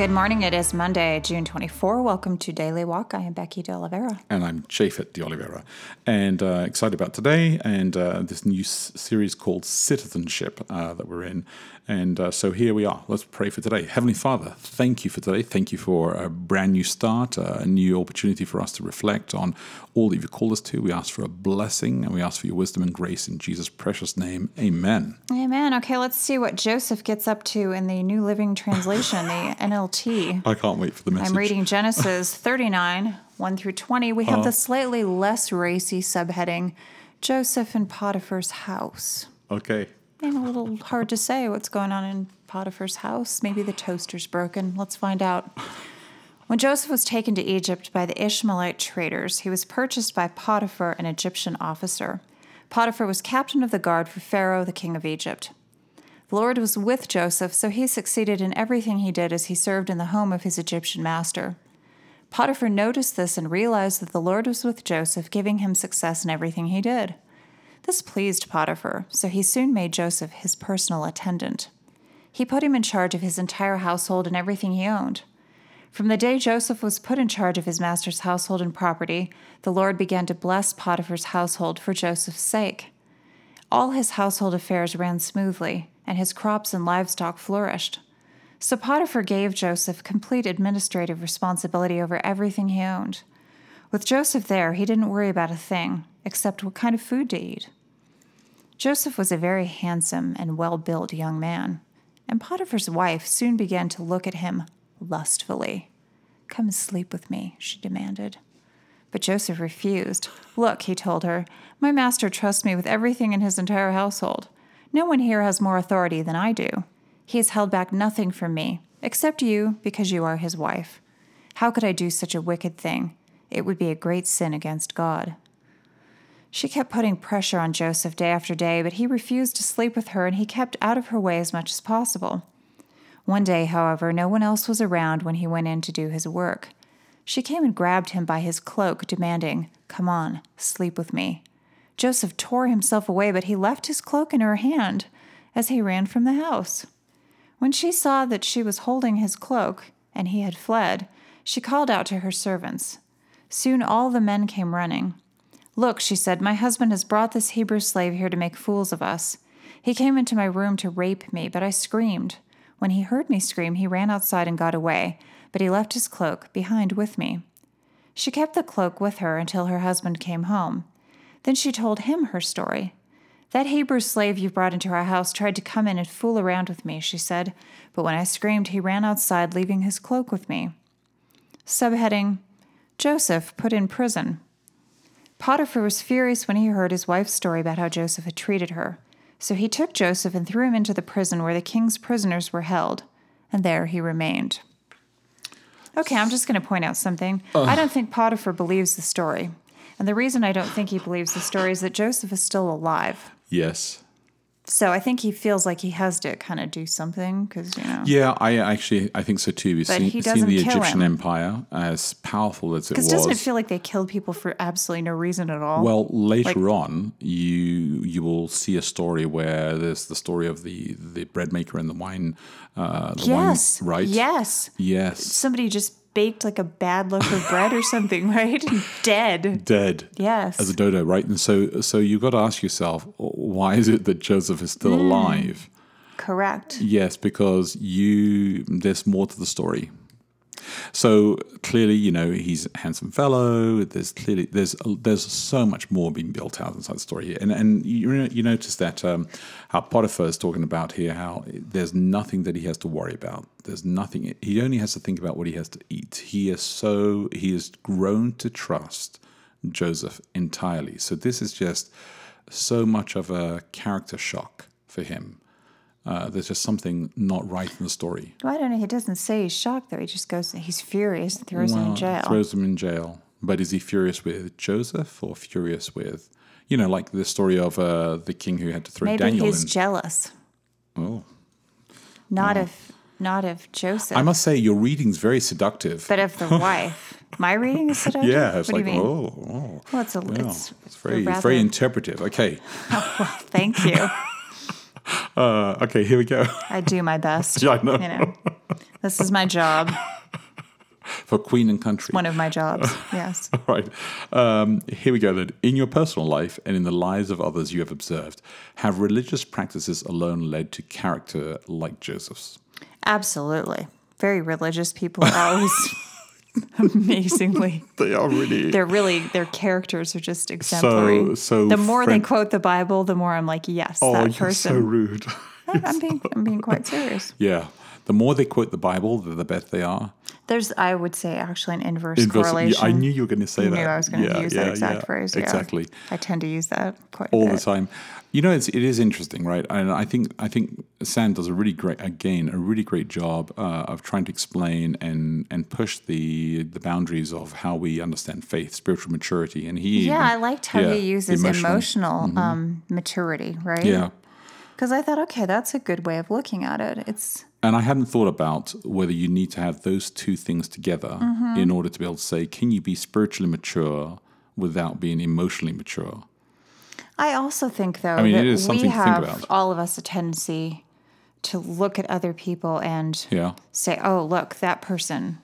Good morning. It is Monday, June 24. Welcome to Daily Walk. I am Becky De Oliveira. And I'm Japhet De Oliveira. And uh, excited about today and uh, this new s- series called Citizenship uh, that we're in. And uh, so here we are. Let's pray for today. Heavenly Father, thank you for today. Thank you for a brand new start, uh, a new opportunity for us to reflect on all that you've called us to. We ask for a blessing and we ask for your wisdom and grace in Jesus' precious name. Amen. Amen. Okay, let's see what Joseph gets up to in the New Living Translation, the NLT. I can't wait for the message. I'm reading Genesis 39, 1 through 20. We have the uh-huh. slightly less racy subheading Joseph in Potiphar's house. Okay. And a little hard to say what's going on in Potiphar's house. Maybe the toaster's broken. Let's find out. When Joseph was taken to Egypt by the Ishmaelite traders, he was purchased by Potiphar, an Egyptian officer. Potiphar was captain of the guard for Pharaoh, the king of Egypt. The Lord was with Joseph, so he succeeded in everything he did as he served in the home of his Egyptian master. Potiphar noticed this and realized that the Lord was with Joseph, giving him success in everything he did. This pleased Potiphar, so he soon made Joseph his personal attendant. He put him in charge of his entire household and everything he owned. From the day Joseph was put in charge of his master's household and property, the Lord began to bless Potiphar's household for Joseph's sake. All his household affairs ran smoothly, and his crops and livestock flourished. So Potiphar gave Joseph complete administrative responsibility over everything he owned. With Joseph there, he didn't worry about a thing, except what kind of food to eat. Joseph was a very handsome and well built young man, and Potiphar's wife soon began to look at him lustfully. Come and sleep with me, she demanded. But Joseph refused. Look, he told her, my master trusts me with everything in his entire household. No one here has more authority than I do. He has held back nothing from me, except you, because you are his wife. How could I do such a wicked thing? It would be a great sin against God. She kept putting pressure on Joseph day after day, but he refused to sleep with her and he kept out of her way as much as possible. One day, however, no one else was around when he went in to do his work. She came and grabbed him by his cloak, demanding, Come on, sleep with me. Joseph tore himself away, but he left his cloak in her hand as he ran from the house. When she saw that she was holding his cloak and he had fled, she called out to her servants. Soon all the men came running. Look, she said, my husband has brought this Hebrew slave here to make fools of us. He came into my room to rape me, but I screamed. When he heard me scream, he ran outside and got away, but he left his cloak behind with me. She kept the cloak with her until her husband came home. Then she told him her story. That Hebrew slave you brought into our house tried to come in and fool around with me, she said, but when I screamed, he ran outside, leaving his cloak with me. Subheading Joseph put in prison. Potiphar was furious when he heard his wife's story about how Joseph had treated her. So he took Joseph and threw him into the prison where the king's prisoners were held, and there he remained. Okay, I'm just going to point out something. Uh. I don't think Potiphar believes the story. And the reason I don't think he believes the story is that Joseph is still alive. Yes. So I think he feels like he has to kind of do something because, you know. Yeah, I actually I think so too. We've seen, seen the Egyptian him. Empire as powerful as it was. Because doesn't it feel like they killed people for absolutely no reason at all? Well, later Like- on, you you will see a story where there's the story of the the bread maker and the wine. Uh, the yes. wine, right? Yes. Yes. Somebody just baked like a bad loaf of bread or something, right? Dead. Dead. Yes. As a dodo, right? And so so you've got to ask yourself, why is it that Joseph is still mm. alive? Correct. Yes, because you there's more to the story. So clearly, you know, he's a handsome fellow. There's clearly there's there's so much more being built out inside the story here, and and you you notice that um, how Potiphar is talking about here how there's nothing that he has to worry about. There's nothing. He only has to think about what he has to eat. He is so he has grown to trust Joseph entirely. So this is just so much of a character shock for him Uh, there's just something not right in the story. Well, I don't know. He doesn't say he's shocked, though. He just goes, he's furious and throws him in jail. Throws him in jail. But is he furious with Joseph or furious with, you know, like the story of uh, the king who had to throw Daniel in. Maybe Daniel he's in? jealous. oh. Not of not of Joseph, I must say, your reading's very seductive. but of the wife. My reading is seductive? yeah, it's what like, do you mean? oh, oh. Well, it's a, Yeah, it's, it's very, rather- very interpretive. Okay, Well, Thank you. uh, okay, here we go. I do my best. Yeah, I know. You know, this is my job. For Queen and Country. One of my jobs. Yes. All right. Um, here we go then. In your personal life and in the lives of others you have observed, have religious practices alone led to character like Joseph's? Absolutely. Very religious people are always amazingly. They are really. They're really their characters are just exemplary. so the more friend- they quote the Bible, the more I'm like, yes, oh, that you're person. so rude. I'm being I'm being quite serious. yeah. The more they quote the Bible, the, the better they are. There's I would say actually an inverse, Inverse- yeah, correlation. I knew you were going to say You that. knew I was going to Yeah, use yeah, that exact yeah. phrase. Yeah. Exactly. I tend to use that quite a all the time. You know, it's it is interesting, right? And I think I think Sam does a really great again a really great job uh, of trying to explain and and push the the boundaries of how we understand faith, spiritual maturity, and he Yeah, even- I liked how yeah, he uses emotional- emotional, um, maturity, right? Yeah, Because I thought, okay, that's a good way of looking at it. It's and I hadn't thought about whether you need to have those two things together Mm-hmm. in order to be able to say, can you be spiritually mature without being emotionally mature? I also think, though, I mean, that it is we something to think have about. all of us a tendency to look at other people and Yeah, say, "Oh, look, that person,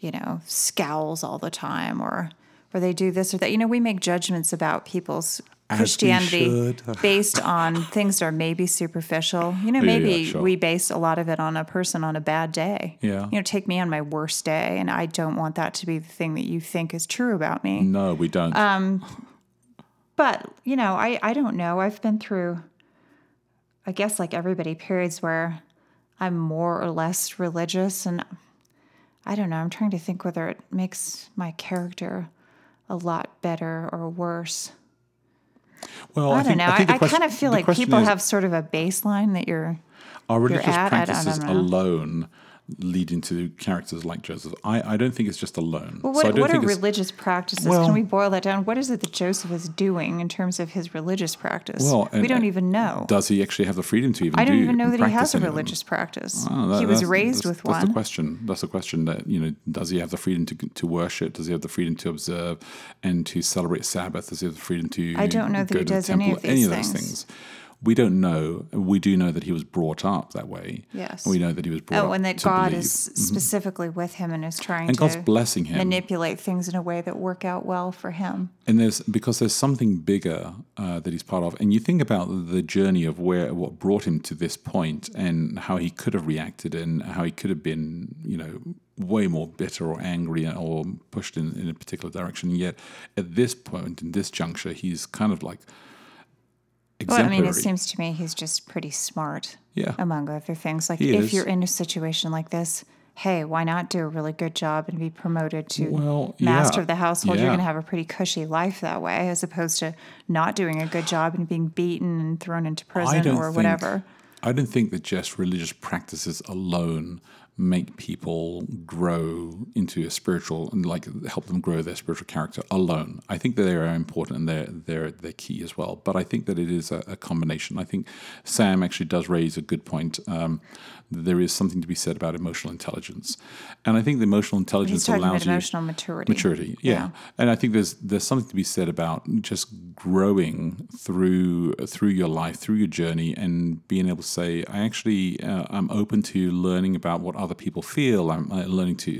you know, scowls all the time," or or they do this or that. You know, we make judgments about people's Christianity based on things that are maybe superficial. You know, maybe yeah, sure. we base a lot of it on a person on a bad day. Yeah. You know, take me on my worst day, and I don't want that to be the thing that you think is true about me. no, we don't. Um, But, you know, I, I don't know. I've been through, I guess, like everybody, periods where I'm more or less religious. And I don't know. I'm trying to think whether it makes my character a lot better or worse. Well, I, don't think, know. I, I question- kind of feel like people is- have sort of a baseline that you're. Are religious at, I don't- practices don't know. alone leading to characters like Joseph? I, I don't think it's just alone. Well, so I what, don't what are religious practices? Well- Can we boil that down? What is it that Joseph is doing in terms of his religious practice? Well, we don't uh, even know. Does he actually have the freedom to even? I don't do even know that he has a any of them? religious practice. Oh, that- he was raised with That's one. That's the question. That's the question. That you know, does he have the freedom to to worship? Does he have the freedom to observe and to celebrate Sabbath? Does he have the freedom to? I don't know that he does any of Any these of those things. We don't know. We do know that he was brought up that way. Yes. We know that he was brought Oh, up and that God believe. is specifically with him and is trying and to God's blessing him. manipulate things in a way that work out well for him. and there's because there's something bigger uh, that he's part of and you think about the journey of where what brought him to this point and how he could have reacted and how he could have been you know way more bitter or angry or pushed in, in a particular direction yet at this point in this juncture he's kind of like Well, I mean, it seems to me he's just pretty smart, yeah among other things. Like, He if is. you're in a situation like this, hey, why not do a really good job and be promoted to Well, master yeah. of the household? You're going to have a pretty cushy life that way, as opposed to not doing a good job and being beaten and thrown into prison or think, whatever. I don't think that just religious practices alone make people grow into a spiritual and like help them grow their spiritual character alone. I think that they are important and they're they're they're key as well. But I think that it is a, a combination. I think Sam actually does raise a good point. Um, there is something to be said about emotional intelligence, and I think the emotional intelligence allows you emotional maturity. maturity yeah. and i think there's there's something to be said about just growing through through your life through your journey and being able to say i actually uh, i'm open to learning about what other people feel. I'm uh, learning to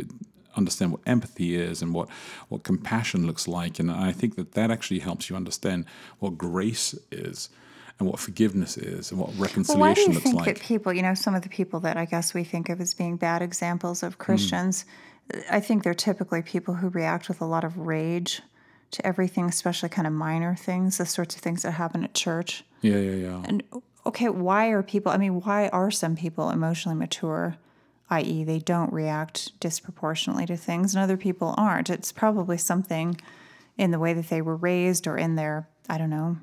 understand what empathy is and what what compassion looks like. And i think that that actually helps you understand what grace is and what forgiveness is and what Well, why do reconciliation you think like. that people, you know, some of the people that I guess we think of as being bad examples Hmm. of Christians, I think they're typically people who react with a lot of rage to everything, especially kind of minor things, the sorts of things that happen at church. yeah yeah yeah. And okay, why are people, I mean, why are some people emotionally mature, i.e., they don't react disproportionately to things, and other people aren't? It's probably something in the way that they were raised or in their, I don't know,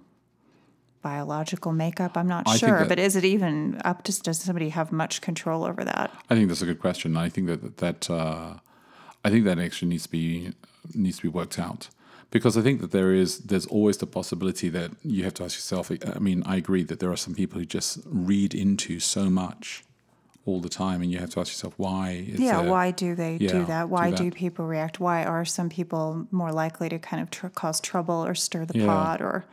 biological makeup. I'm not I sure, that- but is it even up to does somebody have much control over that? I think that's a good question. I think that that uh, I think that actually needs to be needs to be worked out because I think that there is there's always the possibility that you have to ask yourself. I mean, I agree that there are some people who just read into so much all the time, and you have to ask yourself why. Yeah, why do they yeah, do that? Why do do people react? Why are some people more likely to kind of tr- cause trouble or stir the Yeah. pot? Or,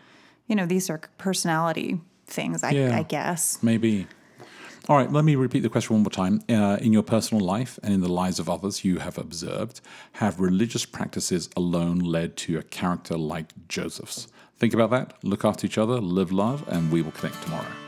you know, these are personality things, I, Yeah. I guess. Maybe. All right, let me repeat the question one more time. Uh, in your personal life and in the lives of others you have observed, have religious practices alone led to a character like Joseph's? Think about that, look after each other, live love, and we will connect tomorrow.